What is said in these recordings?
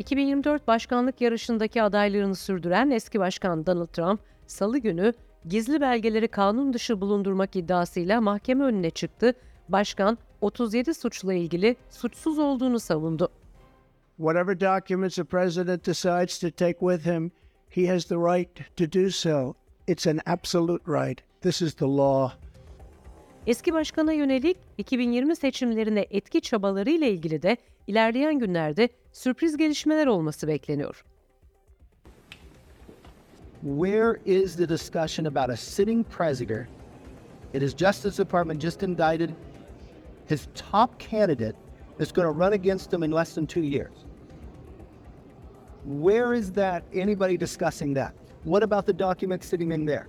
...2024 başkanlık yarışındaki adaylığını sürdüren eski başkan Donald Trump, salı günü gizli belgeleri kanun dışı bulundurmak iddiasıyla mahkeme önüne çıktı. Başkan 37 suçla ilgili suçsuz olduğunu savundu. Whatever documents the president decides to take with him, he has the right to do so. It's an absolute right. This is the law. Eski başkana yönelik 2020 seçimlerine etki çabaları ile ilgili de ilerleyen günlerde sürpriz gelişmeler olması bekleniyor. Where is the discussion about a sitting president? It is Justice Department just indicted his top candidate that's going to run against him in less than two years. Where is that? Anybody discussing that? What about the document sitting in there?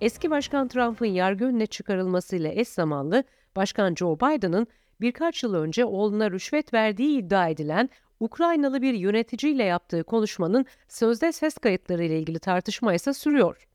Eski Başkan Trump'ın yargı önüne çıkarılmasıyla eş zamanlı Başkan Joe Biden'ın birkaç yıl önce oğluna rüşvet verdiği iddia edilen Ukraynalı bir yöneticiyle yaptığı konuşmanın sözde ses kayıtları ile ilgili tartışma ise sürüyor.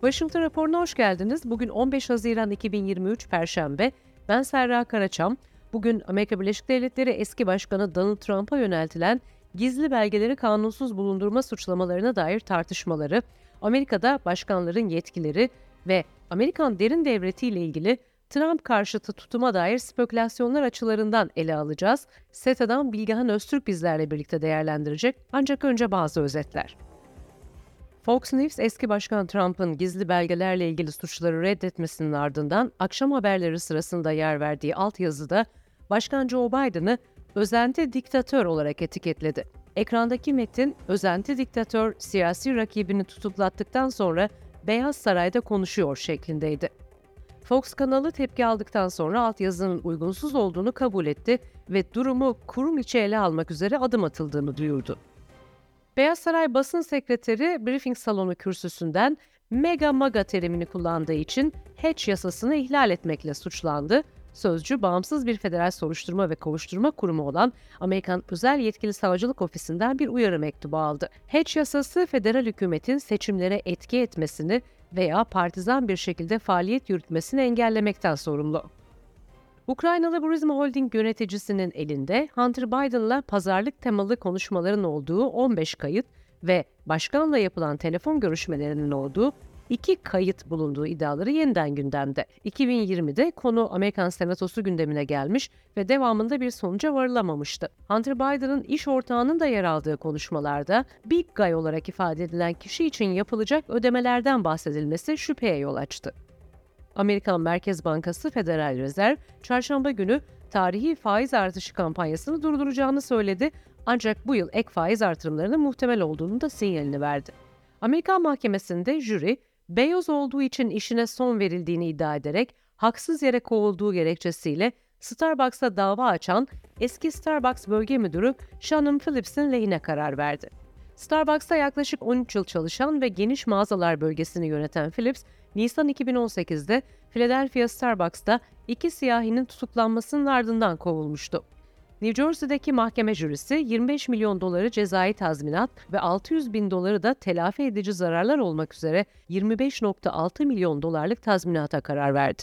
Washington raporuna hoş geldiniz. Bugün 15 Haziran 2023 Perşembe. Ben Serra Karaçam. Bugün Amerika Birleşik Devletleri eski başkanı Donald Trump'a yöneltilen gizli belgeleri kanunsuz bulundurma suçlamalarına dair tartışmaları, Amerika'da başkanların yetkileri ve Amerikan derin devleti ile ilgili Trump karşıtı tutuma dair spekülasyonlar açılarından ele alacağız. SETA'dan Bilgehan Öztürk bizlerle birlikte değerlendirecek. Ancak önce bazı özetler. Fox News eski başkan Trump'ın gizli belgelerle ilgili suçları reddetmesinin ardından akşam haberleri sırasında yer verdiği altyazıda Başkan Joe Biden'ı özenti diktatör olarak etiketledi. Ekrandaki metin özenti diktatör siyasi rakibini tutuklattıktan sonra Beyaz Saray'da konuşuyor şeklindeydi. Fox kanalı tepki aldıktan sonra altyazının uygunsuz olduğunu kabul etti ve durumu kurum içi ele almak üzere adım atıldığını duyurdu. Beyaz Saray basın sekreteri briefing salonu kürsüsünden mega maga terimini kullandığı için hedge yasasını ihlal etmekle suçlandı. Sözcü, bağımsız bir federal soruşturma ve kovuşturma kurumu olan Amerikan Özel Yetkili Savcılık Ofisi'nden bir uyarı mektubu aldı. Hedge yasası, federal hükümetin seçimlere etki etmesini veya partizan bir şekilde faaliyet yürütmesini engellemekten sorumlu. Ukraynalı Burisma Holding yöneticisinin elinde Hunter Biden'la pazarlık temalı konuşmaların olduğu 15 kayıt ve başkanla yapılan telefon görüşmelerinin olduğu iki kayıt bulunduğu iddiaları yeniden gündemde. 2020'de konu Amerikan Senatosu gündemine gelmiş ve devamında bir sonuca varılamamıştı. Hunter Biden'ın iş ortağının da yer aldığı konuşmalarda Big Guy olarak ifade edilen kişi için yapılacak ödemelerden bahsedilmesi şüpheye yol açtı. Amerikan Merkez Bankası Federal Rezerv, çarşamba günü tarihi faiz artışı kampanyasını durduracağını söyledi ancak bu yıl ek faiz artırımlarının muhtemel olduğunu da sinyalini verdi. Amerikan mahkemesinde jüri, Beyaz olduğu için işine son verildiğini iddia ederek haksız yere kovulduğu gerekçesiyle Starbucks'a dava açan eski Starbucks bölge müdürü Shannon Phillips'in lehine karar verdi. Starbucks'ta yaklaşık 13 yıl çalışan ve geniş mağazalar bölgesini yöneten Phillips, Nisan 2018'de Philadelphia Starbucks'ta iki siyahinin tutuklanmasının ardından kovulmuştu. New Jersey'deki mahkeme jürisi 25 milyon doları cezai tazminat ve 600 bin doları da telafi edici zararlar olmak üzere 25.6 milyon dolarlık tazminata karar verdi.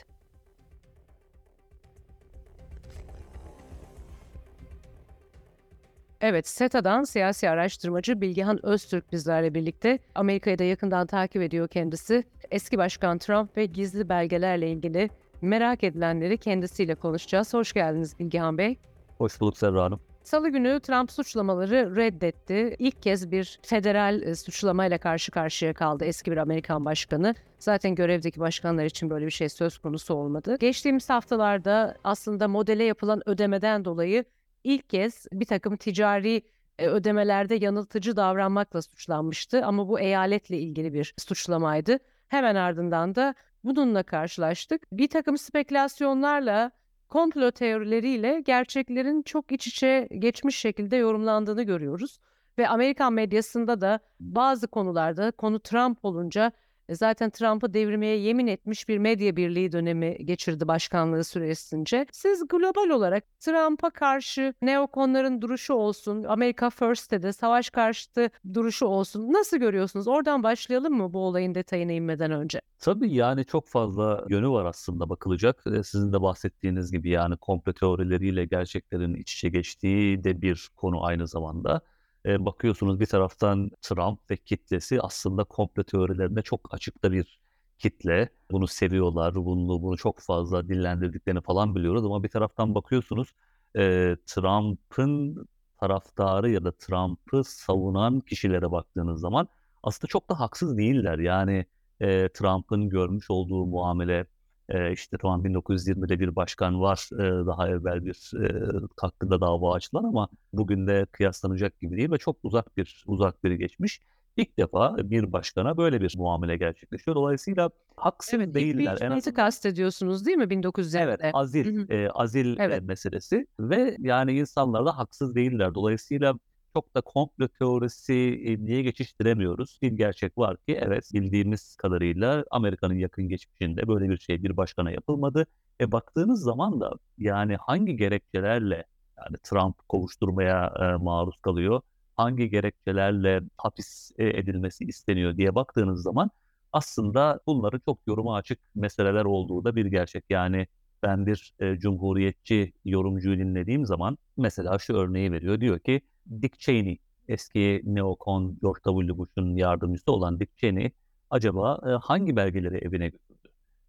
Evet, SETA'dan siyasi araştırmacı Bilgehan Öztürk bizlerle birlikte. Amerika'yı da yakından takip ediyor kendisi. Eski Başkan Trump ve gizli belgelerle ilgili merak edilenleri kendisiyle konuşacağız. Hoş geldiniz Bilgehan Bey. Hoş bulduk Serra Hanım. Salı günü Trump suçlamaları reddetti. İlk kez bir federal e, suçlamayla karşı karşıya kaldı eski bir Amerikan başkanı. Zaten görevdeki başkanlar için böyle bir şey söz konusu olmadı. Geçtiğimiz haftalarda aslında modele yapılan ödemeden dolayı ilk kez bir takım ticari e, ödemelerde yanıltıcı davranmakla suçlanmıştı ama bu eyaletle ilgili bir suçlamaydı. Hemen ardından da bununla karşılaştık. Bir takım spekülasyonlarla komplo teorileriyle gerçeklerin çok iç içe geçmiş şekilde yorumlandığını görüyoruz. Ve Amerikan medyasında da bazı konularda konu Trump olunca Zaten Trump'ı devirmeye yemin etmiş bir medya birliği dönemi geçirdi başkanlığı süresince. Siz global olarak Trump'a karşı neokonların duruşu olsun, Amerika First'te de savaş karşıtı duruşu olsun. Nasıl görüyorsunuz? Oradan başlayalım mı bu olayın detayına inmeden önce? Tabii yani çok fazla yönü var aslında bakılacak. Eee, sizin de bahsettiğiniz gibi yani komplo teorileriyle gerçeklerin iç içe geçtiği de bir konu aynı zamanda. Eee, bakıyorsunuz bir taraftan Trump ve kitlesi aslında komplo teorilerine çok açıkta bir kitle. Bunu seviyorlar, bunu, bunu çok fazla dillendirdiklerini falan biliyoruz ama bir taraftan bakıyorsunuz eee, Trump'ın taraftarı ya da Trump'ı savunan kişilere baktığınız zaman aslında çok da haksız değiller. Yani eee, Trump'ın görmüş olduğu muamele, eee, işte tamam 1920'de bir başkan var, eee, daha evvel bir eee, hakkında dava açılan ama bugün de kıyaslanacak gibi değil ve çok uzak bir uzak bir geçmiş. İlk defa bir başkana böyle bir muamele gerçekleşiyor. Dolayısıyla haksız Evet, değiller. En cinayeti azından kastediyorsunuz değil mi 1920'de? Evet, azil, Hı hı. eee, azil, Evet. meselesi ve yani insanlar da haksız değiller. Dolayısıyla çok da komplo teorisi eee, diye geçiştiremiyoruz. Bir gerçek var ki evet bildiğimiz kadarıyla Amerika'nın yakın geçmişinde böyle bir şey bir başkana yapılmadı. E baktığınız zaman da yani hangi gerekçelerle yani Trump kovuşturmaya eee, maruz kalıyor, hangi gerekçelerle hapis eee, edilmesi isteniyor diye baktığınız zaman aslında bunların çok yoruma açık meseleler olduğu da bir gerçek. Yani ben bir eee, cumhuriyetçi yorumcuyu dinlediğim zaman mesela şu örneği veriyor. Diyor ki Dick Cheney, eski neokon George W. Bush'un yardımcısı olan Dick Cheney acaba eee, hangi belgeleri evine götürdü?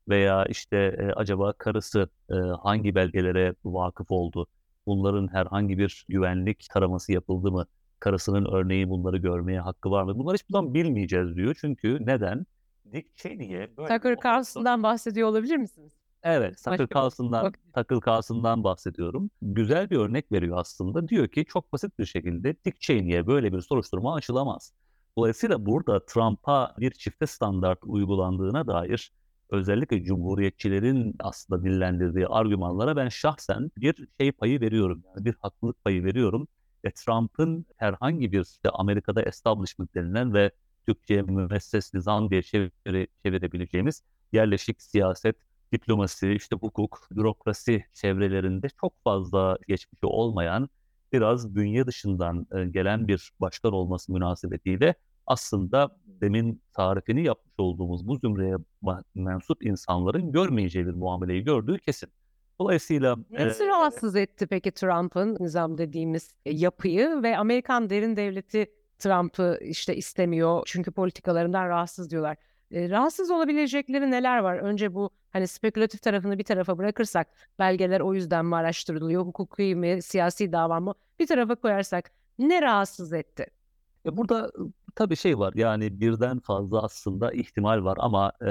Veya işte eee, acaba karısı eee, hangi belgelere vakıf oldu? Bunların herhangi bir güvenlik taraması yapıldı mı? Karısının örneği bunları görmeye hakkı var mı? Bunları hiçbir zaman bilmeyeceğiz diyor. Çünkü neden? Dick Cheney'e böyle Tucker Carlson'dan bahsediyor olabilir misiniz? Evet, bir Carlson'dan, bak- Tucker Carlson'dan bahsediyorum. Güzel bir örnek veriyor aslında. Diyor ki çok basit bir şekilde Dick Cheney'e böyle bir soruşturma açılamaz. Dolayısıyla burada Trump'a bir çifte standart uygulandığına dair özellikle cumhuriyetçilerin aslında dillendirdiği argümanlara ben şahsen bir şey payı veriyorum. Yani bir haklılık payı veriyorum. E, Trump'ın herhangi bir işte Amerika'da establishment denilen ve Türkçe'ye müesses nizam diye çevire, çevirebileceğimiz yerleşik siyaset, diplomasi, işte hukuk, bürokrasi çevrelerinde çok fazla geçmişi olmayan, biraz bünye dışından gelen bir başkan olması münasebetiyle aslında demin tarifini yapmış olduğumuz bu zümreye mensup insanların görmeyeceği bir muameleyi gördüğü kesin. Dolayısıyla Nesi e, rahatsız etti peki Trump'ın nizam dediğimiz yapıyı ve Amerikan derin devleti Trump'ı işte istemiyor çünkü politikalarından rahatsız diyorlar. E, rahatsız olabilecekleri neler var? Önce bu hani spekülatif tarafını bir tarafa bırakırsak belgeler o yüzden mi araştırılıyor, hukuki mi, siyasi dava mı bir tarafa koyarsak ne rahatsız etti? E, burada tabii şey var yani birden fazla aslında ihtimal var ama e,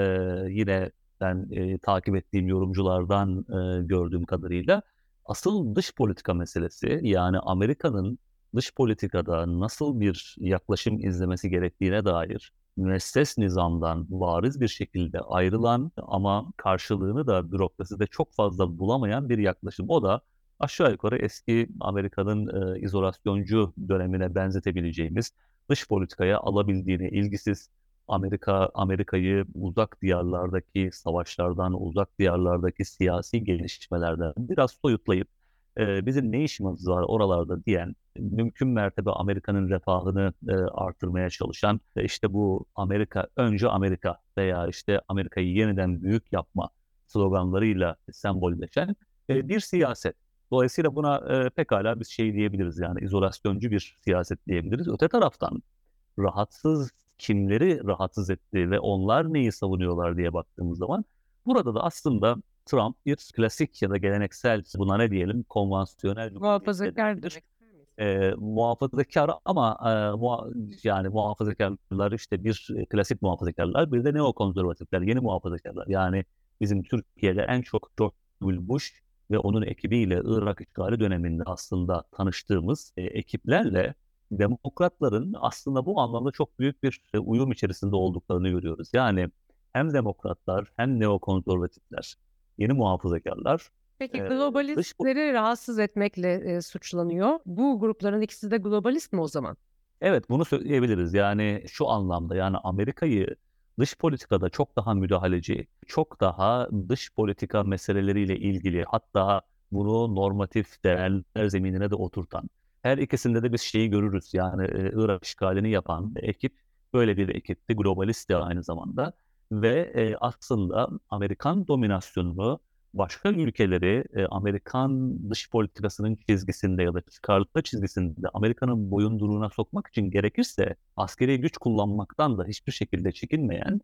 yine ben e, takip ettiğim yorumculardan e, gördüğüm kadarıyla asıl dış politika meselesi yani Amerika'nın dış politikada nasıl bir yaklaşım izlemesi gerektiğine dair müesses nizamdan bariz bir şekilde ayrılan ama karşılığını da bürokraside çok fazla bulamayan bir yaklaşım. O da aşağı yukarı eski Amerika'nın e, izolasyoncu dönemine benzetebileceğimiz dış politikaya alabildiğini, ilgisiz Amerika Amerika'yı uzak diyarlardaki savaşlardan, uzak diyarlardaki siyasi gelişmelerden biraz soyutlayıp e, bizim ne işimiz var oralarda diyen, mümkün mertebe Amerika'nın refahını e, artırmaya çalışan, e, işte bu Amerika, önce Amerika veya işte Amerika'yı yeniden büyük yapma sloganlarıyla sembolleşen e, bir siyaset. Dolayısıyla buna e, pekala biz şey diyebiliriz yani izolasyoncu bir siyaset diyebiliriz. Öte taraftan rahatsız kimleri rahatsız etti ve onlar neyi savunuyorlar diye baktığımız zaman burada da aslında Trump bir klasik ya da geleneksel buna ne diyelim konvansiyonel Muhafazakar? E, muhafazakar ama e, muha- yani muhafazakarlar işte bir e, klasik muhafazakarlar bir de neokonservatifler, yeni muhafazakarlar. Yani bizim Türkiye'de en çok George W. Bush ve onun ekibiyle Irak işgali döneminde aslında tanıştığımız e, ekiplerle demokratların aslında bu anlamda çok büyük bir e, uyum içerisinde olduklarını görüyoruz. Yani hem demokratlar hem neokonservatifler, yeni muhafazakarlar Peki Ee, dış globalistleri rahatsız etmekle e, suçlanıyor. Bu grupların ikisi de globalist mi o zaman? Evet bunu söyleyebiliriz. Yani şu anlamda yani Amerika'yı dış politikada çok daha müdahaleci, çok daha dış politika meseleleriyle ilgili hatta bunu normatif değerler zeminine de oturtan. Her ikisinde de biz şeyi görürüz yani Irak işgalini yapan ekip böyle bir ekipti, globalist de aynı zamanda ve e, aslında Amerikan dominasyonunu başka ülkeleri e, Amerikan dış politikasının çizgisinde ya da çıkarlıklı çizgisinde Amerika'nın boyunduruğuna sokmak için gerekirse askeri güç kullanmaktan da hiçbir şekilde çekinmeyen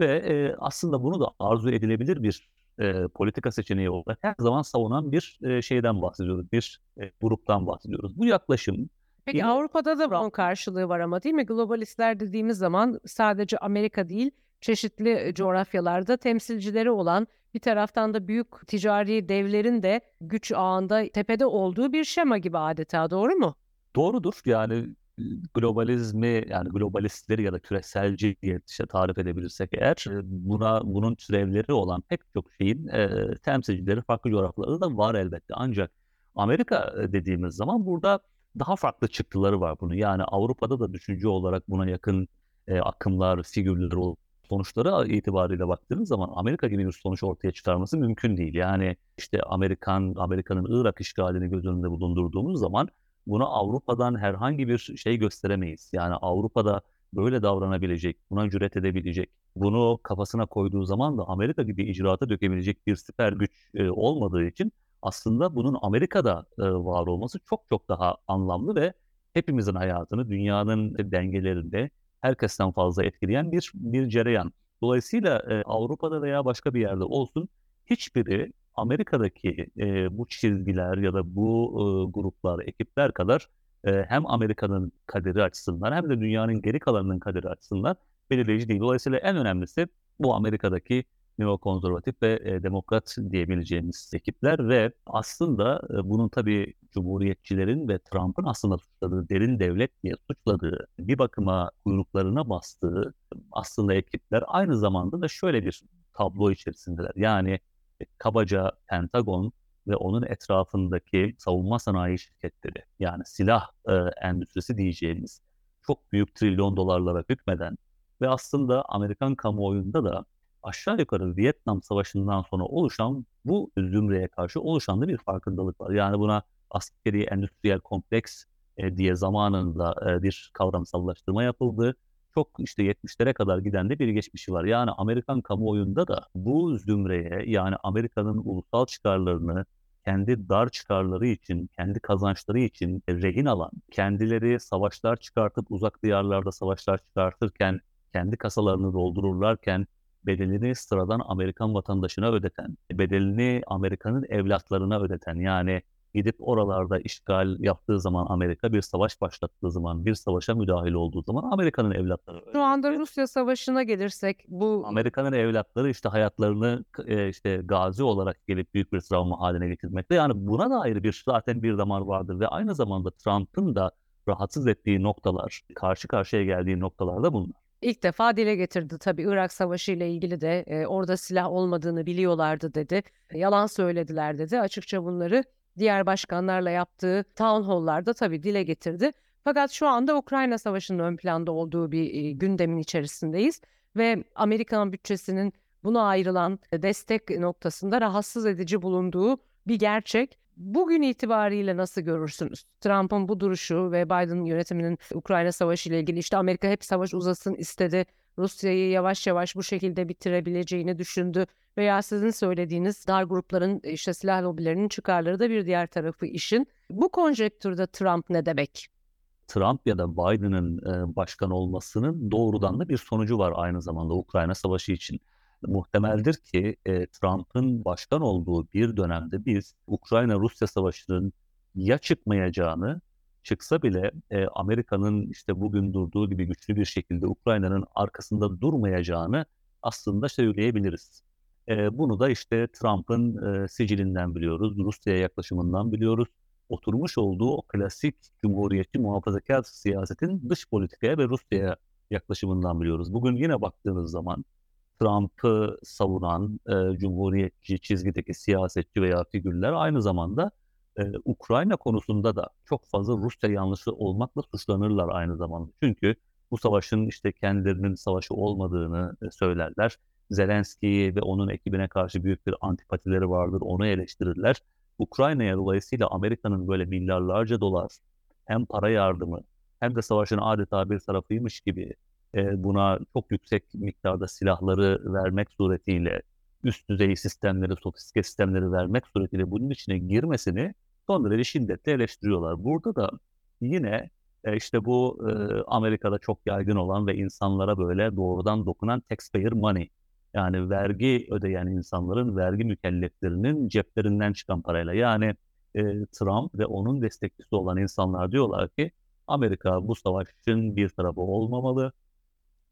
ve e, aslında bunu da arzu edilebilir bir e, politika seçeneği olarak her zaman savunan bir e, şeyden bahsediyoruz, bir e, gruptan bahsediyoruz. Bu yaklaşım Peki Yine Avrupa'da da bunun karşılığı var ama değil mi? Globalistler dediğimiz zaman sadece Amerika değil, çeşitli e, coğrafyalarda temsilcileri olan bir taraftan da büyük ticari devlerin de güç ağında tepede olduğu bir şema gibi adeta doğru mu? Doğrudur. Yani e, globalizmi yani globalistleri ya da küreselci diye işte tarif edebilirsek eğer e, buna bunun türevleri olan pek çok şeyin e, temsilcileri farklı coğrafyalarda da var elbette. Ancak Amerika dediğimiz zaman burada daha farklı çıktıları var bunun. Yani Avrupa'da da düşünce olarak buna yakın e, akımlar, figürler sonuçları itibariyle baktığınız zaman Amerika gibi bir sonuç ortaya çıkarması mümkün değil. Yani işte Amerikan Amerika'nın Irak işgalini göz önünde bulundurduğumuz zaman buna Avrupa'dan herhangi bir şey gösteremeyiz. Yani Avrupa'da böyle davranabilecek, buna cüret edebilecek, bunu kafasına koyduğu zaman da Amerika gibi icraata dökebilecek bir süper güç e, olmadığı için aslında bunun Amerika'da e, var olması çok çok daha anlamlı ve hepimizin hayatını dünyanın dengelerinde herkesten fazla etkileyen bir bir cereyan. Dolayısıyla e, Avrupa'da veya başka bir yerde olsun hiçbiri Amerika'daki e, bu çizgiler ya da bu e, gruplar, ekipler kadar e, hem Amerika'nın kaderi açısından hem de dünyanın geri kalanının kaderi açısından belirleyici değil. Dolayısıyla en önemlisi bu Amerika'daki neokonservatif ve e, demokrat diyebileceğimiz ekipler ve aslında e, bunun tabii cumhuriyetçilerin ve Trump'ın aslında suçladığı derin devlet diye suçladığı bir bakıma kuyruklarına bastığı aslında ekipler aynı zamanda da şöyle bir tablo içerisindeler. Yani e, kabaca Pentagon ve onun etrafındaki savunma sanayi şirketleri yani silah e, endüstrisi diyeceğimiz çok büyük trilyon dolarlara hükmeden ve aslında Amerikan kamuoyunda da aşağı yukarı Vietnam Savaşı'ndan sonra oluşan bu zümreye karşı oluşan da bir farkındalık var. Yani buna askeri endüstriyel kompleks e, diye zamanında e, bir kavramsallaştırma yapıldı. Çok işte 70'lere kadar giden de bir geçmişi var. Yani Amerikan kamuoyunda da bu zümreye yani Amerika'nın ulusal çıkarlarını kendi dar çıkarları için, kendi kazançları için rehin alan, kendileri savaşlar çıkartıp uzak diyarlarda savaşlar çıkartırken, kendi kasalarını doldururlarken bedelini sıradan Amerikan vatandaşına ödeten, bedelini Amerika'nın evlatlarına ödeten yani gidip oralarda işgal yaptığı zaman Amerika bir savaş başlattığı zaman bir savaşa müdahil olduğu zaman Amerika'nın evlatları Şu anda. Rusya Savaşı'na gelirsek bu Amerika'nın evlatları işte hayatlarını e, işte gazi olarak gelip büyük bir travma haline getirmekte. Yani buna dair bir zaten bir damar vardır ve aynı zamanda Trump'ın da rahatsız ettiği noktalar, karşı karşıya geldiği noktalarda bunlar. İlk defa dile getirdi tabii Irak Savaşı ile ilgili de e, orada silah olmadığını biliyorlardı dedi. Yalan söylediler dedi. Açıkça bunları diğer başkanlarla yaptığı town hall'larda tabii dile getirdi. Fakat şu anda Ukrayna Savaşı'nın ön planda olduğu bir e, gündemin içerisindeyiz ve Amerikan bütçesinin buna ayrılan destek noktasında rahatsız edici bulunduğu bir gerçek. Bugün itibariyle nasıl görürsünüz? Trump'ın bu duruşu ve Biden yönetiminin Ukrayna Savaşı ile ilgili işte Amerika hep savaş uzasın istedi. Rusya'yı yavaş yavaş bu şekilde bitirebileceğini düşündü veya sizin söylediğiniz dar grupların işte silah lobilerinin çıkarları da bir diğer tarafı işin. Bu konjektürde Trump ne demek? Trump ya da Biden'ın e, başkan olmasının doğrudan da bir sonucu var aynı zamanda Ukrayna Savaşı için. Muhtemeldir ki e, Trump'ın başkan olduğu bir dönemde biz Ukrayna-Rusya Savaşı'nın ya çıkmayacağını, çıksa bile e, Amerika'nın işte bugün durduğu gibi güçlü bir şekilde Ukrayna'nın arkasında durmayacağını aslında söyleyebiliriz. E, bunu da işte Trump'ın e, sicilinden biliyoruz, Rusya'ya yaklaşımından biliyoruz oturmuş olduğu o klasik cumhuriyetçi muhafazakar siyasetin dış politikaya ve Rusya'ya yaklaşımından biliyoruz. Bugün yine baktığınız zaman Trump'ı savunan e, cumhuriyetçi çizgideki siyasetçi veya figürler aynı zamanda e, Ukrayna konusunda da çok fazla Rusya yanlışı olmakla suçlanırlar aynı zamanda. Çünkü bu savaşın işte kendilerinin savaşı olmadığını e, söylerler. Zelenski'yi ve onun ekibine karşı büyük bir antipatileri vardır, onu eleştirirler. Ukrayna'ya dolayısıyla Amerika'nın böyle milyarlarca dolar hem para yardımı hem de savaşın adeta bir tarafıymış gibi buna çok yüksek miktarda silahları vermek suretiyle üst düzey sistemleri, sofistike sistemleri vermek suretiyle bunun içine girmesini son derece şiddetle eleştiriyorlar. Burada da yine e, işte bu e, Amerika'da çok yaygın olan ve insanlara böyle doğrudan dokunan taxpayer money yani vergi ödeyen insanların, vergi mükelleflerinin ceplerinden çıkan parayla yani e, Trump ve onun destekçisi olan insanlar diyorlar ki Amerika bu savaşın bir tarafı olmamalı.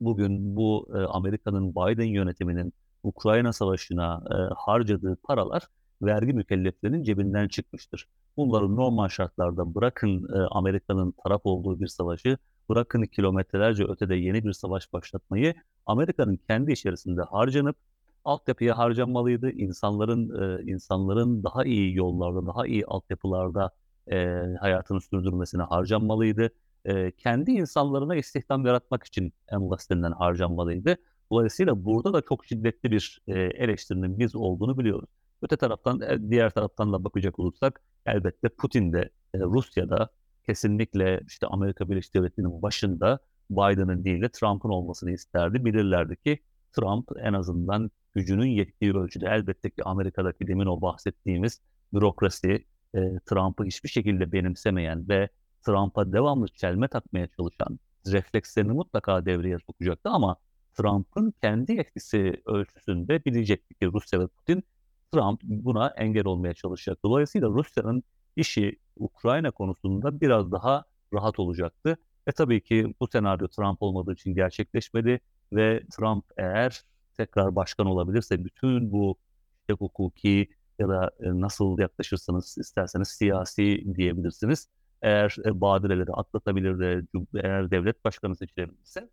Bugün bu e, Amerika'nın Biden yönetiminin Ukrayna Savaşı'na e, harcadığı paralar vergi mükelleflerinin cebinden çıkmıştır. Bunları normal şartlarda bırakın e, Amerika'nın taraf olduğu bir savaşı, bırakın kilometrelerce ötede yeni bir savaş başlatmayı Amerika'nın kendi içerisinde harcanıp altyapıya harcanmalıydı. İnsanların e, insanların daha iyi yollarda, daha iyi altyapılarda e, hayatını sürdürmesine harcanmalıydı. E, kendi insanlarına istihdam yaratmak için en basitinden harcanmalıydı. Dolayısıyla burada da çok şiddetli bir e, eleştirinin biz olduğunu biliyoruz. Öte taraftan, diğer taraftan da bakacak olursak elbette Putin de e, Rusya'da kesinlikle işte Amerika Birleşik Devletleri'nin başında Biden'ın değil de Trump'ın olmasını isterdi. Bilirlerdi ki Trump en azından gücünün yettiği ölçüde elbette ki Amerika'daki demin o bahsettiğimiz bürokrasi e, Trump'ı hiçbir şekilde benimsemeyen ve Trump'a devamlı çelme takmaya çalışan reflekslerini mutlaka devreye sokacaktı ama Trump'ın kendi etkisi ölçüsünde bilecekti ki Rusya ve Putin Trump buna engel olmaya çalışacak. Dolayısıyla Rusya'nın işi Ukrayna konusunda biraz daha rahat olacaktı. Ve tabii ki bu senaryo Trump olmadığı için gerçekleşmedi ve Trump eğer tekrar başkan olabilirse bütün bu işte hukuki ya da e, nasıl yaklaşırsanız isterseniz siyasi diyebilirsiniz. Eğer e, badireleri atlatabilir eğer devlet başkanı seçilebilirse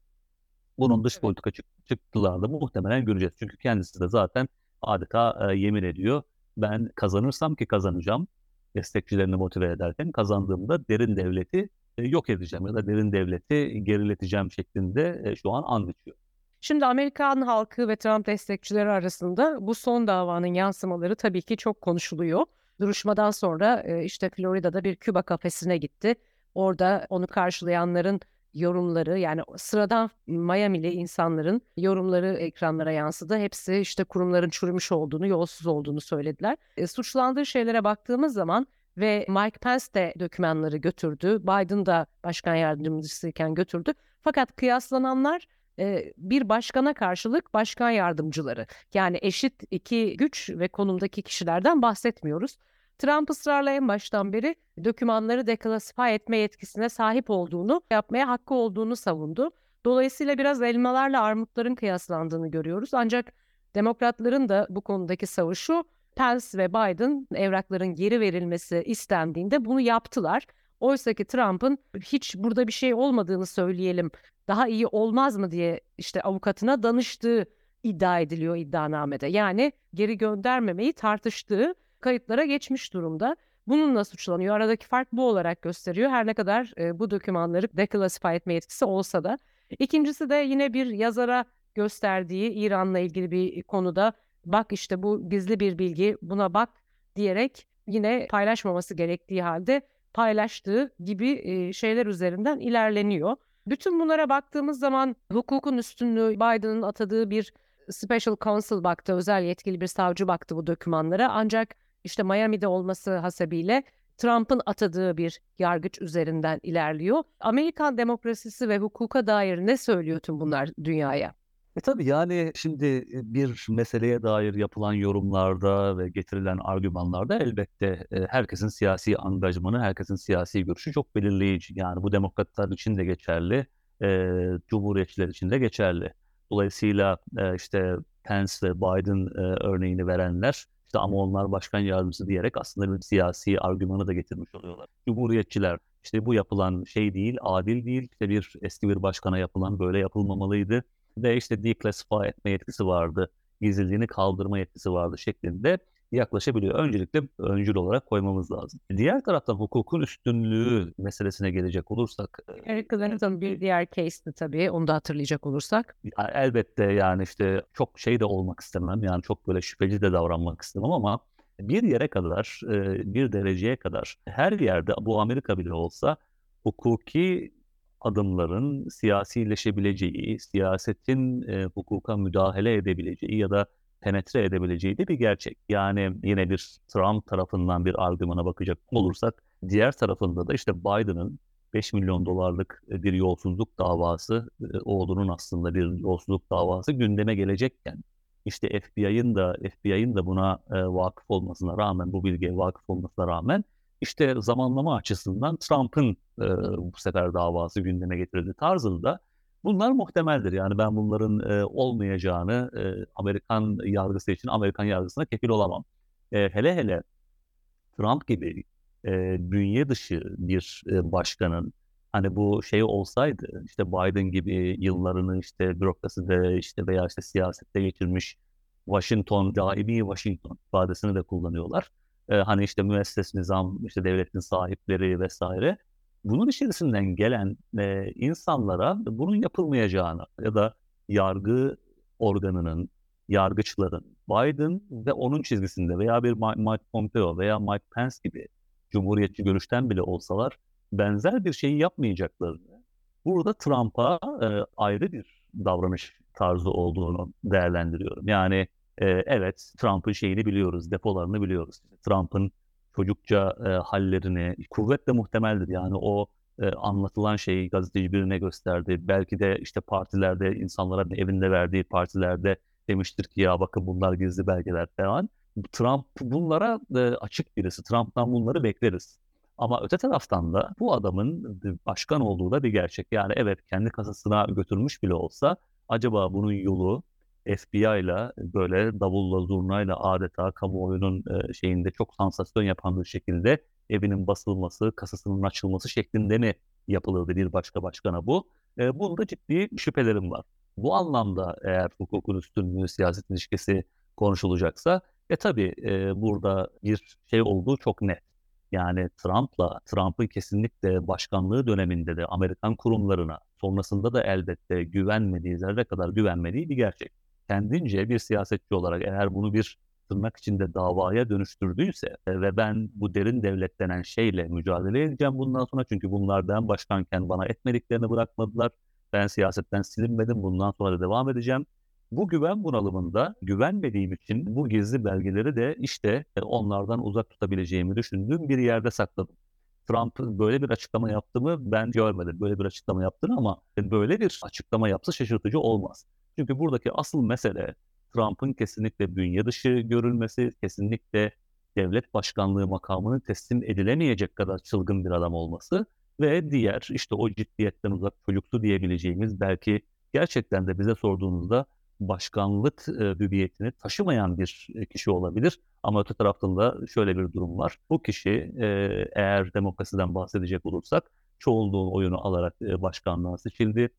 bunun dış politika çık çıktılarını muhtemelen göreceğiz. Çünkü kendisi de zaten adeta e, yemin ediyor. Ben kazanırsam ki kazanacağım destekçilerini motive ederken kazandığımda derin devleti e, yok edeceğim ya da derin devleti gerileteceğim şeklinde e, şu an içiyor. Şimdi Amerikan halkı ve Trump destekçileri arasında bu son davanın yansımaları tabii ki çok konuşuluyor. Duruşmadan sonra e, işte Florida'da bir Küba kafesine gitti. Orada onu karşılayanların yorumları yani sıradan Miami'li insanların yorumları ekranlara yansıdı. Hepsi işte kurumların çürümüş olduğunu, yolsuz olduğunu söylediler. E, suçlandığı şeylere baktığımız zaman ve Mike Pence de dokümanları götürdü. Biden da başkan yardımcısıyken götürdü. Fakat kıyaslananlar bir başkana karşılık başkan yardımcıları. Yani eşit iki güç ve konumdaki kişilerden bahsetmiyoruz. Trump ısrarla en baştan beri dokümanları deklasify etme yetkisine sahip olduğunu, yapmaya hakkı olduğunu savundu. Dolayısıyla biraz elmalarla armutların kıyaslandığını görüyoruz. Ancak demokratların da bu konudaki savuşu Pence ve Biden evrakların geri verilmesi istendiğinde bunu yaptılar. Oysa ki Trump'ın hiç burada bir şey olmadığını söyleyelim, daha iyi olmaz mı diye işte avukatına danıştığı iddia ediliyor iddianamede. Yani geri göndermemeyi tartıştığı kayıtlara geçmiş durumda. Bununla suçlanıyor. Aradaki fark bu olarak gösteriyor. Her ne kadar e, bu dokümanları deklasify etme yetkisi olsa da. İkincisi de yine bir yazara gösterdiği İran'la ilgili bir konuda bak işte bu gizli bir bilgi buna bak diyerek yine paylaşmaması gerektiği halde paylaştığı gibi şeyler üzerinden ilerleniyor. Bütün bunlara baktığımız zaman hukukun üstünlüğü Biden'ın atadığı bir special counsel baktı, özel yetkili bir savcı baktı bu dokümanlara. Ancak işte Miami'de olması hasebiyle Trump'ın atadığı bir yargıç üzerinden ilerliyor. Amerikan demokrasisi ve hukuka dair ne söylüyor tüm bunlar dünyaya? E tabii yani şimdi bir meseleye dair yapılan yorumlarda ve getirilen argümanlarda elbette herkesin siyasi angajmanı, herkesin siyasi görüşü çok belirleyici. Yani bu demokratlar için de geçerli, e, cumhuriyetçiler için de geçerli. Dolayısıyla e, işte Pence ve Biden e, örneğini verenler işte ama onlar başkan yardımcısı diyerek aslında bir siyasi argümanı da getirmiş oluyorlar. Cumhuriyetçiler işte bu yapılan şey değil, adil değil. İşte bir eski bir başkana yapılan böyle yapılmamalıydı ve işte declassify etme yetkisi vardı, gizliliğini kaldırma yetkisi vardı şeklinde yaklaşabiliyor. Öncelikle öncül olarak koymamız lazım. Diğer taraftan hukukun üstünlüğü meselesine gelecek olursak e, Eric Clapton bir diğer case'ti tabii. Onu da hatırlayacak olursak. ya elbette yani işte çok şey de olmak istemem yani çok böyle şüpheci de davranmak istemem ama bir yere kadar e, bir dereceye kadar her yerde bu Amerika bile olsa hukuki adımların siyasileşebileceği, siyasetin e, hukuka müdahale edebileceği ya da penetre edebileceği de bir gerçek. Yani yine bir Trump tarafından bir argümana bakacak olursak diğer tarafında da işte Biden'ın 5 milyon dolarlık bir yolsuzluk davası e, oğlunun aslında bir yolsuzluk davası gündeme gelecekken işte FBI'ın da FBI'ın da buna e, vakıf olmasına rağmen bu bilgiye vakıf olmasına rağmen işte zamanlama açısından Trump'ın e, bu sefer davası gündeme getirildi tarzında bunlar muhtemeldir. Yani ben bunların e, olmayacağını e, Amerikan yargısı için Amerikan yargısına kefil olamam. E, hele hele Trump gibi e, bünye dışı bir e, başkanın hani bu şey olsaydı işte Biden gibi yıllarını işte bürokraside işte veya işte siyasette geçirmiş Washington daimi Washington ifadesini de kullanıyorlar. E, hani işte müesses nizam işte devletin sahipleri vesaire bunun içerisinden gelen e, insanlara bunun yapılmayacağını ya da yargı organının yargıçların Biden ve onun çizgisinde veya bir Mike Pompeo veya Mike Pence gibi cumhuriyetçi görüşten bile olsalar benzer bir şeyi yapmayacaklarını, burada Trump'a e, ayrı bir davranış tarzı olduğunu değerlendiriyorum. Yani e, evet Trump'ın şeyini biliyoruz, depolarını biliyoruz. Trump'ın çocukça e, hallerini kuvvetle muhtemeldir. Yani o e, anlatılan şeyi gazeteci birine gösterdi. Belki de işte partilerde insanlara evinde verdiği partilerde demiştir ki ya bakın bunlar gizli belgeler falan. Trump bunlara e, açık birisi. Trump'tan bunları bekleriz. Ama öte taraftan da bu adamın başkan olduğu da bir gerçek. Yani evet kendi kasasına götürmüş bile olsa acaba bunun yolu FBI ile böyle davulla zurnayla adeta kamuoyunun e, şeyinde çok sansasyon yapan bir şekilde evinin basılması, kasasının açılması şeklinde mi yapılırdı bir başka başkana bu? E, bunda ciddi şüphelerim var. Bu anlamda eğer hukukun üstünlüğü, siyaset ilişkisi konuşulacaksa e tabii e, burada bir şey olduğu çok net. Yani Trump'la, Trump'ın kesinlikle başkanlığı döneminde de Amerikan kurumlarına, sonrasında da elbette güvenmediği, zerre kadar güvenmediği bir gerçek. Kendince bir siyasetçi olarak eğer bunu bir tırnak içinde davaya dönüştürdüyse e, ve ben bu derin devlet denen şeyle mücadele edeceğim bundan sonra çünkü bunlar ben başkanken bana etmediklerini bırakmadılar. Ben siyasetten silinmedim bundan sonra da devam edeceğim. Bu güven bunalımında güvenmediğim için bu gizli belgeleri de işte e, onlardan uzak tutabileceğimi düşündüğüm bir yerde sakladım. Trump böyle bir açıklama yaptı mı ben görmedim böyle bir açıklama yaptığını ama böyle bir açıklama yapsa şaşırtıcı olmaz. Çünkü buradaki asıl mesele Trump'ın kesinlikle bünye dışı görülmesi, kesinlikle devlet başkanlığı makamını teslim edilemeyecek kadar çılgın bir adam olması ve diğer işte o ciddiyetten uzak çocuksu diyebileceğimiz belki gerçekten de bize sorduğunuzda başkanlık e, hüviyetini taşımayan bir e, kişi olabilir. Ama öte taraftan da şöyle bir durum var. Bu kişi e, eğer demokrasiden bahsedecek olursak çoğunluğun oyunu alarak e, başkanlığa seçildi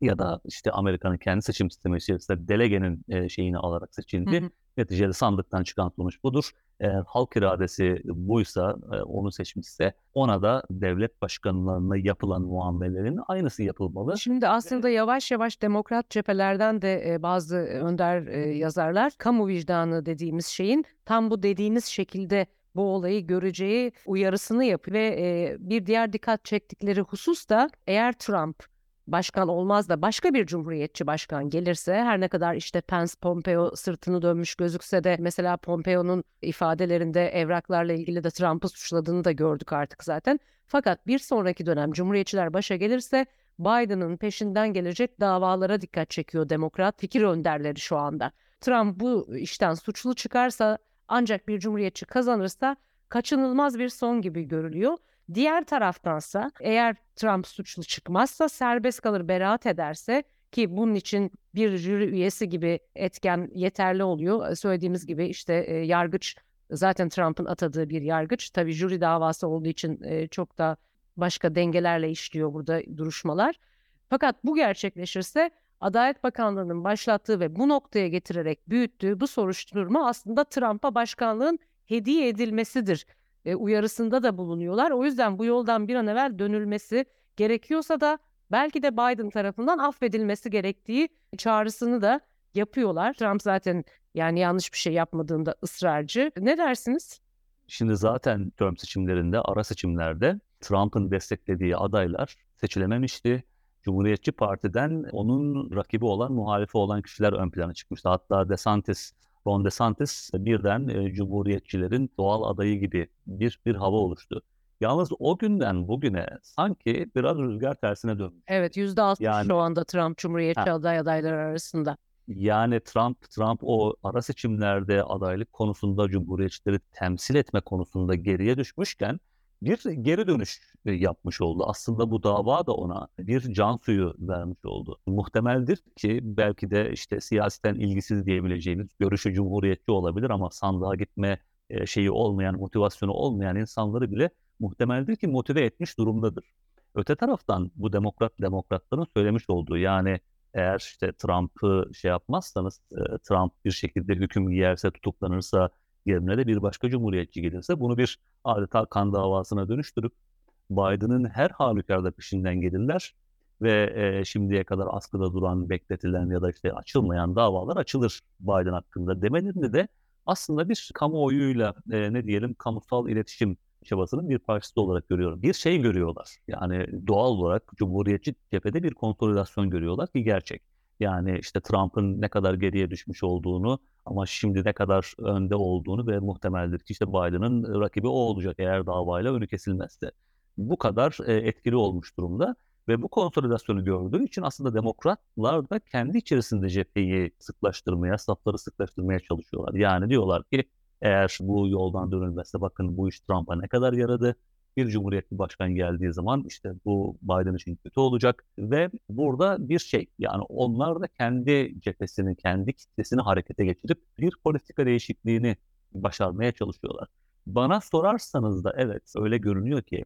ya da işte Amerika'nın kendi seçim sistemi içerisinde delegenin e, şeyini alarak seçildi. Hı hı. Neticede sandıktan çıkan sonuç budur. Eğer halk iradesi buysa, e, onu seçmişse ona da devlet başkanlarına yapılan muamelelerin aynısı yapılmalı. Şimdi aslında yavaş yavaş demokrat cephelerden de e, bazı önder e, yazarlar kamu vicdanı dediğimiz şeyin tam bu dediğiniz şekilde bu olayı göreceği uyarısını yapıyor ve e, bir diğer dikkat çektikleri husus da eğer Trump başkan olmaz da başka bir cumhuriyetçi başkan gelirse her ne kadar işte Pence Pompeo sırtını dönmüş gözükse de mesela Pompeo'nun ifadelerinde evraklarla ilgili de Trump'ı suçladığını da gördük artık zaten. Fakat bir sonraki dönem cumhuriyetçiler başa gelirse Biden'ın peşinden gelecek davalara dikkat çekiyor demokrat fikir önderleri şu anda. Trump bu işten suçlu çıkarsa ancak bir cumhuriyetçi kazanırsa kaçınılmaz bir son gibi görülüyor. Diğer taraftansa eğer Trump suçlu çıkmazsa serbest kalır beraat ederse ki bunun için bir jüri üyesi gibi etken yeterli oluyor. Söylediğimiz gibi işte e, yargıç zaten Trump'ın atadığı bir yargıç. Tabii jüri davası olduğu için e, çok da başka dengelerle işliyor burada duruşmalar. Fakat bu gerçekleşirse Adalet Bakanlığı'nın başlattığı ve bu noktaya getirerek büyüttüğü bu soruşturma aslında Trump'a başkanlığın hediye edilmesidir e, uyarısında da bulunuyorlar. O yüzden bu yoldan bir an evvel dönülmesi gerekiyorsa da belki de Biden tarafından affedilmesi gerektiği çağrısını da yapıyorlar. Trump zaten yani yanlış bir şey yapmadığında ısrarcı. Ne dersiniz? Şimdi zaten Trump seçimlerinde, ara seçimlerde Trump'ın desteklediği adaylar seçilememişti. Cumhuriyetçi Parti'den onun rakibi olan, muhalifi olan kişiler ön plana çıkmıştı. Hatta DeSantis, Ron DeSantis birden e, Cumhuriyetçilerin doğal adayı gibi bir bir hava oluştu. Yalnız o günden bugüne sanki biraz rüzgar tersine dönmüş. Evet %60 Yani- şu anda Trump Cumhuriyetçi Ha. aday adayları arasında. Yani Trump, Trump o ara seçimlerde adaylık konusunda Cumhuriyetçileri temsil etme konusunda geriye düşmüşken bir geri dönüş e, yapmış oldu. Aslında bu dava da ona bir can suyu vermiş oldu. Muhtemeldir ki belki de işte siyaseten ilgisiz diyebileceğimiz görüşü Cumhuriyetçi olabilir ama sandığa gitme e, şeyi olmayan, motivasyonu olmayan insanları bile muhtemeldir ki motive etmiş durumdadır. Öte taraftan bu demokrat demokratların söylemiş olduğu yani eğer işte Trump'ı şey yapmazsanız, e, Trump bir şekilde hüküm giyerse, tutuklanırsa, yerine de bir başka cumhuriyetçi gelirse bunu bir adeta kan davasına dönüştürüp Biden'ın her halükarda peşinden gelirler ve e, şimdiye kadar askıda duran, bekletilen ya da işte açılmayan davalar açılır Biden hakkında demelerinde de aslında bir kamuoyuyla e, ne diyelim kamusal iletişim çabasının bir parçası olarak görüyorum. Bir şey görüyorlar. Yani doğal olarak Cumhuriyetçi cephede bir konsolidasyon görüyorlar ki gerçek. Yani işte Trump'ın ne kadar geriye düşmüş olduğunu ama şimdi ne kadar önde olduğunu ve muhtemeldir ki işte Biden'ın rakibi o olacak eğer davayla önü kesilmezse. Bu kadar e, etkili olmuş durumda ve bu konsolidasyonu gördüğü için aslında demokratlar da kendi içerisinde cepheyi sıklaştırmaya, safları sıklaştırmaya çalışıyorlar. Yani diyorlar ki eğer bu yoldan dönülmezse bakın bu iş Trump'a ne kadar yaradı. Bir cumhuriyetli başkan geldiği zaman işte bu Biden için kötü olacak ve burada bir şey yani onlar da kendi cephesini, kendi kitlesini harekete geçirip bir politika değişikliğini başarmaya çalışıyorlar. Bana sorarsanız da evet öyle görünüyor ki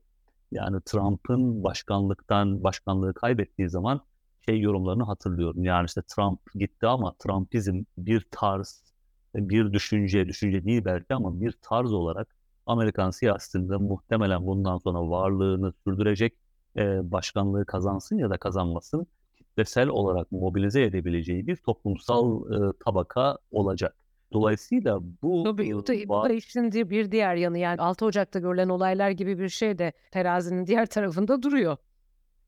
yani Trump'ın başkanlıktan başkanlığı kaybettiği zaman şey yorumlarını hatırlıyorum. Yani işte Trump gitti ama Trumpizm bir tarz, bir düşünce, düşünce değil belki ama bir tarz olarak Amerikan siyasetinde muhtemelen bundan sonra varlığını sürdürecek e, başkanlığı kazansın ya da kazanmasın kitlesel olarak mobilize edebileceği bir toplumsal e, tabaka olacak. Dolayısıyla bu Tabii bu da, bu da işin bir diğer yanı yani 6 Ocak'ta görülen olaylar gibi bir şey de terazinin diğer tarafında duruyor.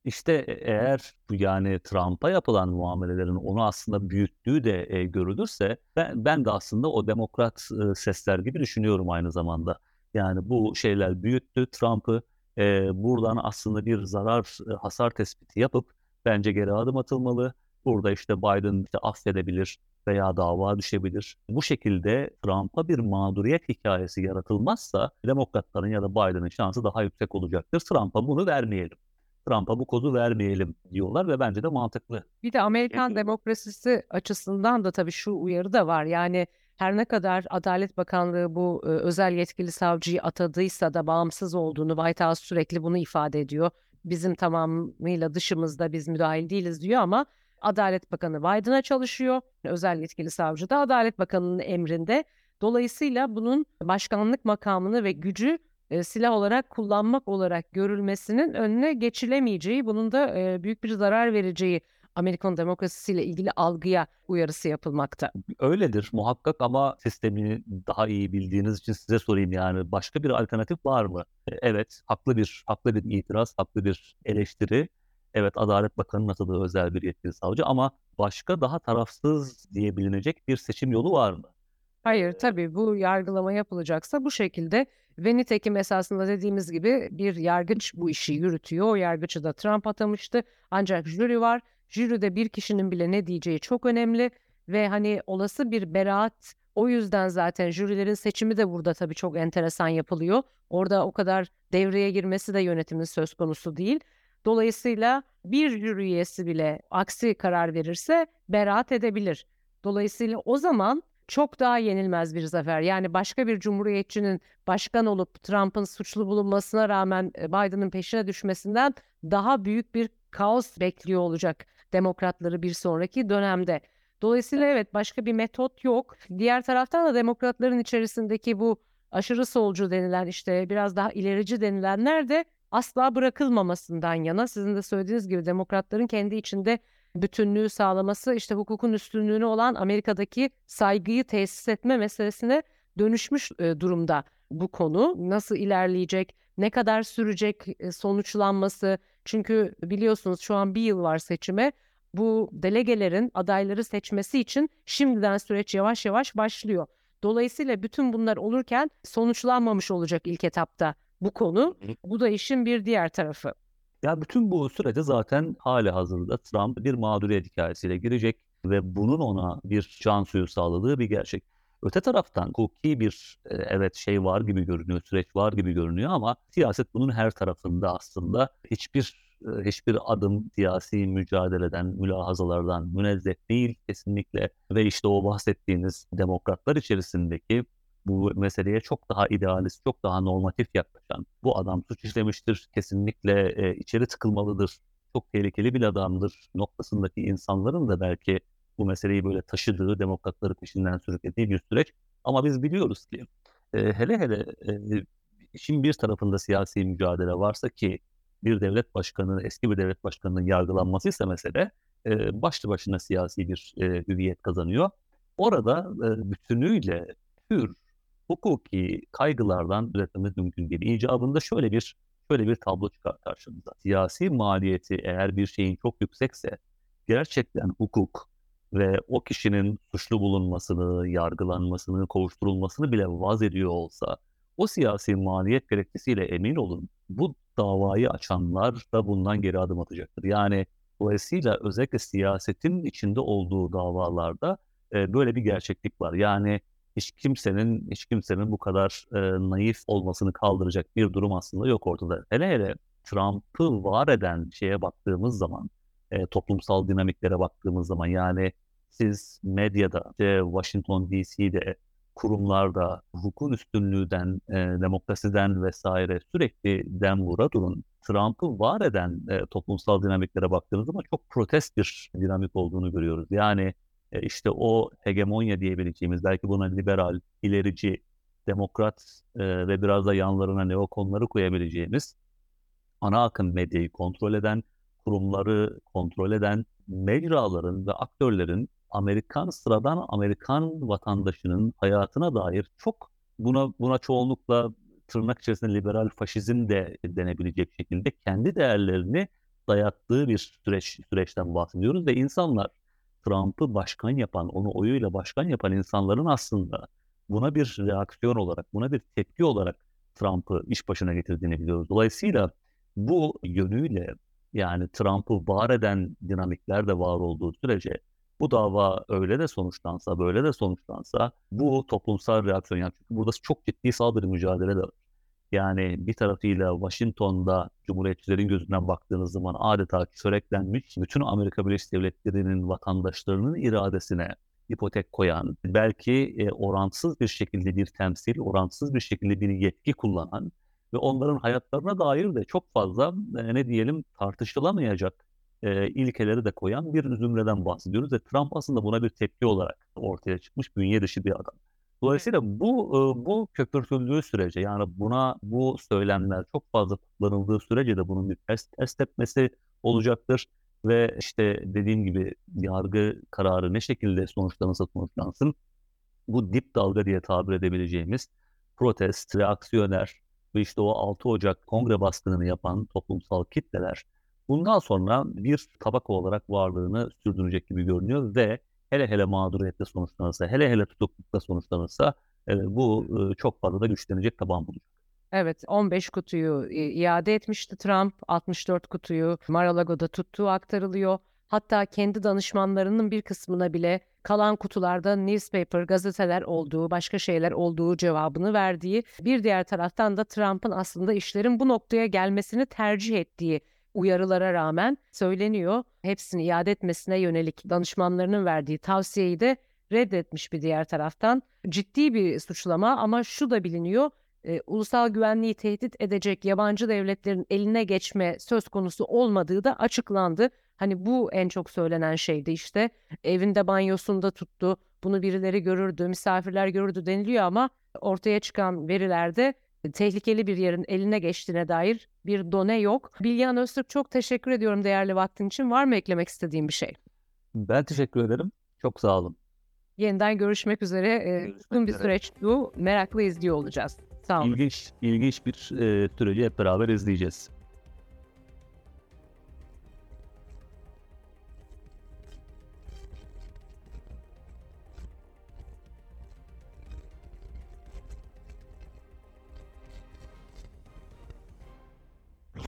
İşte e- eğer bu yani Trump'a yapılan muamelelerin onu aslında büyüttüğü de e, görülürse ben, ben de aslında o demokrat e, sesler gibi düşünüyorum aynı zamanda. Yani bu şeyler büyüttü Trump'ı e, buradan aslında bir zarar e, hasar tespiti yapıp bence geri adım atılmalı. Burada işte Biden işte affedebilir veya dava düşebilir. Bu şekilde Trump'a bir mağduriyet hikayesi yaratılmazsa demokratların ya da Biden'ın şansı daha yüksek olacaktır. Trump'a bunu vermeyelim. Trump'a bu kozu vermeyelim diyorlar ve bence de mantıklı. Bir de Amerikan demokrasisi açısından da tabii şu uyarı da var. Yani her ne kadar Adalet Bakanlığı bu e, özel yetkili savcıyı atadıysa da bağımsız olduğunu White House sürekli bunu ifade ediyor. Bizim tamamıyla dışımızda biz müdahil değiliz diyor ama Adalet Bakanı Biden'a çalışıyor. Özel yetkili savcı da Adalet Bakanı'nın emrinde. Dolayısıyla bunun başkanlık makamını ve gücü e, silah olarak kullanmak olarak görülmesinin önüne geçilemeyeceği, bunun da e, büyük bir zarar vereceği Amerikan demokrasisiyle ilgili algıya uyarısı yapılmakta. Öyledir muhakkak ama sistemi daha iyi bildiğiniz için size sorayım yani başka bir alternatif var mı? E, Evet, haklı bir haklı bir itiraz, haklı bir eleştiri. Evet, Adalet Bakanı'nın atadığı özel bir yetkili savcı ama başka daha tarafsız diye bilinecek bir seçim yolu var mı? Hayır tabii bu yargılama yapılacaksa bu şekilde ve nitekim esasında dediğimiz gibi bir yargıç bu işi yürütüyor. O yargıcı da Trump atamıştı. Ancak jüri var. Jüride bir kişinin bile ne diyeceği çok önemli ve hani olası bir beraat o yüzden zaten jürilerin seçimi de burada tabii çok enteresan yapılıyor. Orada o kadar devreye girmesi de yönetimin söz konusu değil. Dolayısıyla bir jüri üyesi bile aksi karar verirse beraat edebilir. Dolayısıyla o zaman çok daha yenilmez bir zafer. Yani başka bir cumhuriyetçinin başkan olup Trump'ın suçlu bulunmasına rağmen e, Biden'ın peşine düşmesinden daha büyük bir kaos bekliyor olacak demokratları bir sonraki dönemde. Dolayısıyla evet başka bir metot yok. Diğer taraftan da demokratların içerisindeki bu aşırı solcu denilen işte biraz daha ilerici denilenler de asla bırakılmamasından yana. Sizin de söylediğiniz gibi demokratların kendi içinde bütünlüğü sağlaması işte hukukun üstünlüğüne olan Amerika'daki saygıyı tesis etme meselesine dönüşmüş e, durumda bu konu. Nasıl ilerleyecek, ne kadar sürecek e, sonuçlanması. Çünkü biliyorsunuz şu an bir yıl var seçime. Bu delegelerin adayları seçmesi için şimdiden süreç yavaş yavaş başlıyor. Dolayısıyla bütün bunlar olurken sonuçlanmamış olacak ilk etapta bu konu. Bu da işin bir diğer tarafı. Ya bütün bu sürece zaten hali hazırda Trump bir mağduriyet hikayesiyle girecek ve bunun ona bir can suyu sağladığı bir gerçek. Öte taraftan hukuki bir e, evet şey var gibi görünüyor, süreç var gibi görünüyor ama siyaset bunun her tarafında aslında hiçbir e, hiçbir adım siyasi mücadeleden, mülahazalardan münezzeh değil kesinlikle ve işte o bahsettiğiniz demokratlar içerisindeki bu meseleye çok daha idealist, çok daha normatif yaklaşan, bu adam suç işlemiştir, kesinlikle e, içeri tıkılmalıdır, çok tehlikeli bir adamdır noktasındaki insanların da belki bu meseleyi böyle taşıdığı, demokratları peşinden sürüklediği bir süreç. Ama biz biliyoruz ki e, hele hele e, işin bir tarafında siyasi mücadele varsa ki bir devlet başkanı, eski bir devlet başkanının yargılanması ise mesele e, başlı başına siyasi bir e, hüviyet kazanıyor. Orada e, bütünüyle hür, hukuki kaygılardan üretmemiz mümkün değil. İcabında şöyle bir şöyle bir tablo çıkar karşımıza. Siyasi maliyeti eğer bir şeyin çok yüksekse gerçekten hukuk ve o kişinin suçlu bulunmasını, yargılanmasını, kovuşturulmasını bile vaz ediyor olsa o siyasi maliyet gerekçesiyle emin olun bu davayı açanlar da bundan geri adım atacaktır. Yani dolayısıyla özellikle siyasetin içinde olduğu davalarda e, böyle bir gerçeklik var. Yani hiç kimsenin hiç kimsenin bu kadar e, naif olmasını kaldıracak bir durum aslında yok ortada. Hele hele Trump'ı var eden şeye baktığımız zaman, e, toplumsal dinamiklere baktığımız zaman yani siz medyada, işte Washington DC'de, kurumlarda, hukukun üstünlüğüden, e, demokrasiden vesaire sürekli dem vura durun. Trump'ı var eden e, toplumsal dinamiklere baktığınız zaman çok protest bir dinamik olduğunu görüyoruz. Yani e, işte o hegemonya diyebileceğimiz, belki buna liberal, ilerici, demokrat e, ve biraz da yanlarına neokonları koyabileceğimiz ana akım medyayı kontrol eden, kurumları kontrol eden mecraların ve aktörlerin Amerikan sıradan Amerikan vatandaşının hayatına dair çok buna buna çoğunlukla tırnak içerisinde liberal faşizm de denebilecek şekilde kendi değerlerini dayattığı bir süreç süreçten bahsediyoruz ve insanlar Trump'ı başkan yapan, onu oyuyla başkan yapan insanların aslında buna bir reaksiyon olarak, buna bir tepki olarak Trump'ı iş başına getirdiğini biliyoruz. Dolayısıyla bu yönüyle yani Trump'ı var eden dinamikler de var olduğu sürece bu dava öyle de sonuçlansa, böyle de sonuçlansa bu toplumsal reaksiyon yani çünkü burada çok ciddi saldırı mücadele de var. Yani bir tarafıyla Washington'da Cumhuriyetçilerin gözünden baktığınız zaman adeta çöreklenmiş, bütün Amerika Birleşik Devletleri'nin vatandaşlarının iradesine ipotek koyan, belki e, orantısız bir şekilde bir temsil, orantısız bir şekilde bir yetki kullanan ve onların hayatlarına dair de çok fazla e, ne diyelim tartışılamayacak e, ilkeleri de koyan bir zümreden bahsediyoruz ve Trump aslında buna bir tepki olarak ortaya çıkmış bünye dışı bir adam. Dolayısıyla bu e, bu köpürtüldüğü sürece yani buna bu söylemler çok fazla kullanıldığı sürece de bunun bir ters, ters tepmesi olacaktır. Ve işte dediğim gibi yargı kararı ne şekilde sonuçlanırsa sonuçlansın bu dip dalga diye tabir edebileceğimiz protest, reaksiyoner ve işte o 6 Ocak kongre baskınını yapan toplumsal kitleler bundan sonra bir tabaka olarak varlığını sürdürecek gibi görünüyor ve hele hele mağduriyette sonuçlanırsa, hele hele tutuklukta sonuçlanırsa e, bu e, çok fazla da güçlenecek taban bulacak. Evet 15 kutuyu iade etmişti Trump. 64 kutuyu Mar-a-Lago'da tuttuğu aktarılıyor. Hatta kendi danışmanlarının bir kısmına bile kalan kutularda newspaper, gazeteler olduğu, başka şeyler olduğu cevabını verdiği, bir diğer taraftan da Trump'ın aslında işlerin bu noktaya gelmesini tercih ettiği uyarılara rağmen söyleniyor. Hepsini iade etmesine yönelik danışmanlarının verdiği tavsiyeyi de reddetmiş bir diğer taraftan. Ciddi bir suçlama ama şu da biliniyor. E, ulusal güvenliği tehdit edecek yabancı devletlerin eline geçme söz konusu olmadığı da açıklandı. Hani bu en çok söylenen şeydi işte. Evinde banyosunda tuttu. Bunu birileri görürdü, misafirler görürdü deniliyor ama ortaya çıkan verilerde tehlikeli bir yerin eline geçtiğine dair bir done yok. Bilgehan Öztürk çok teşekkür ediyorum değerli vaktin için. Var mı eklemek istediğin bir şey? Ben teşekkür ederim. Çok sağ olun. Yeniden görüşmek üzere. Ee, uzun bir süreç bu. Merakla izliyor olacağız. Sağ olun. İlginç, ilginç bir e, süreci hep beraber izleyeceğiz.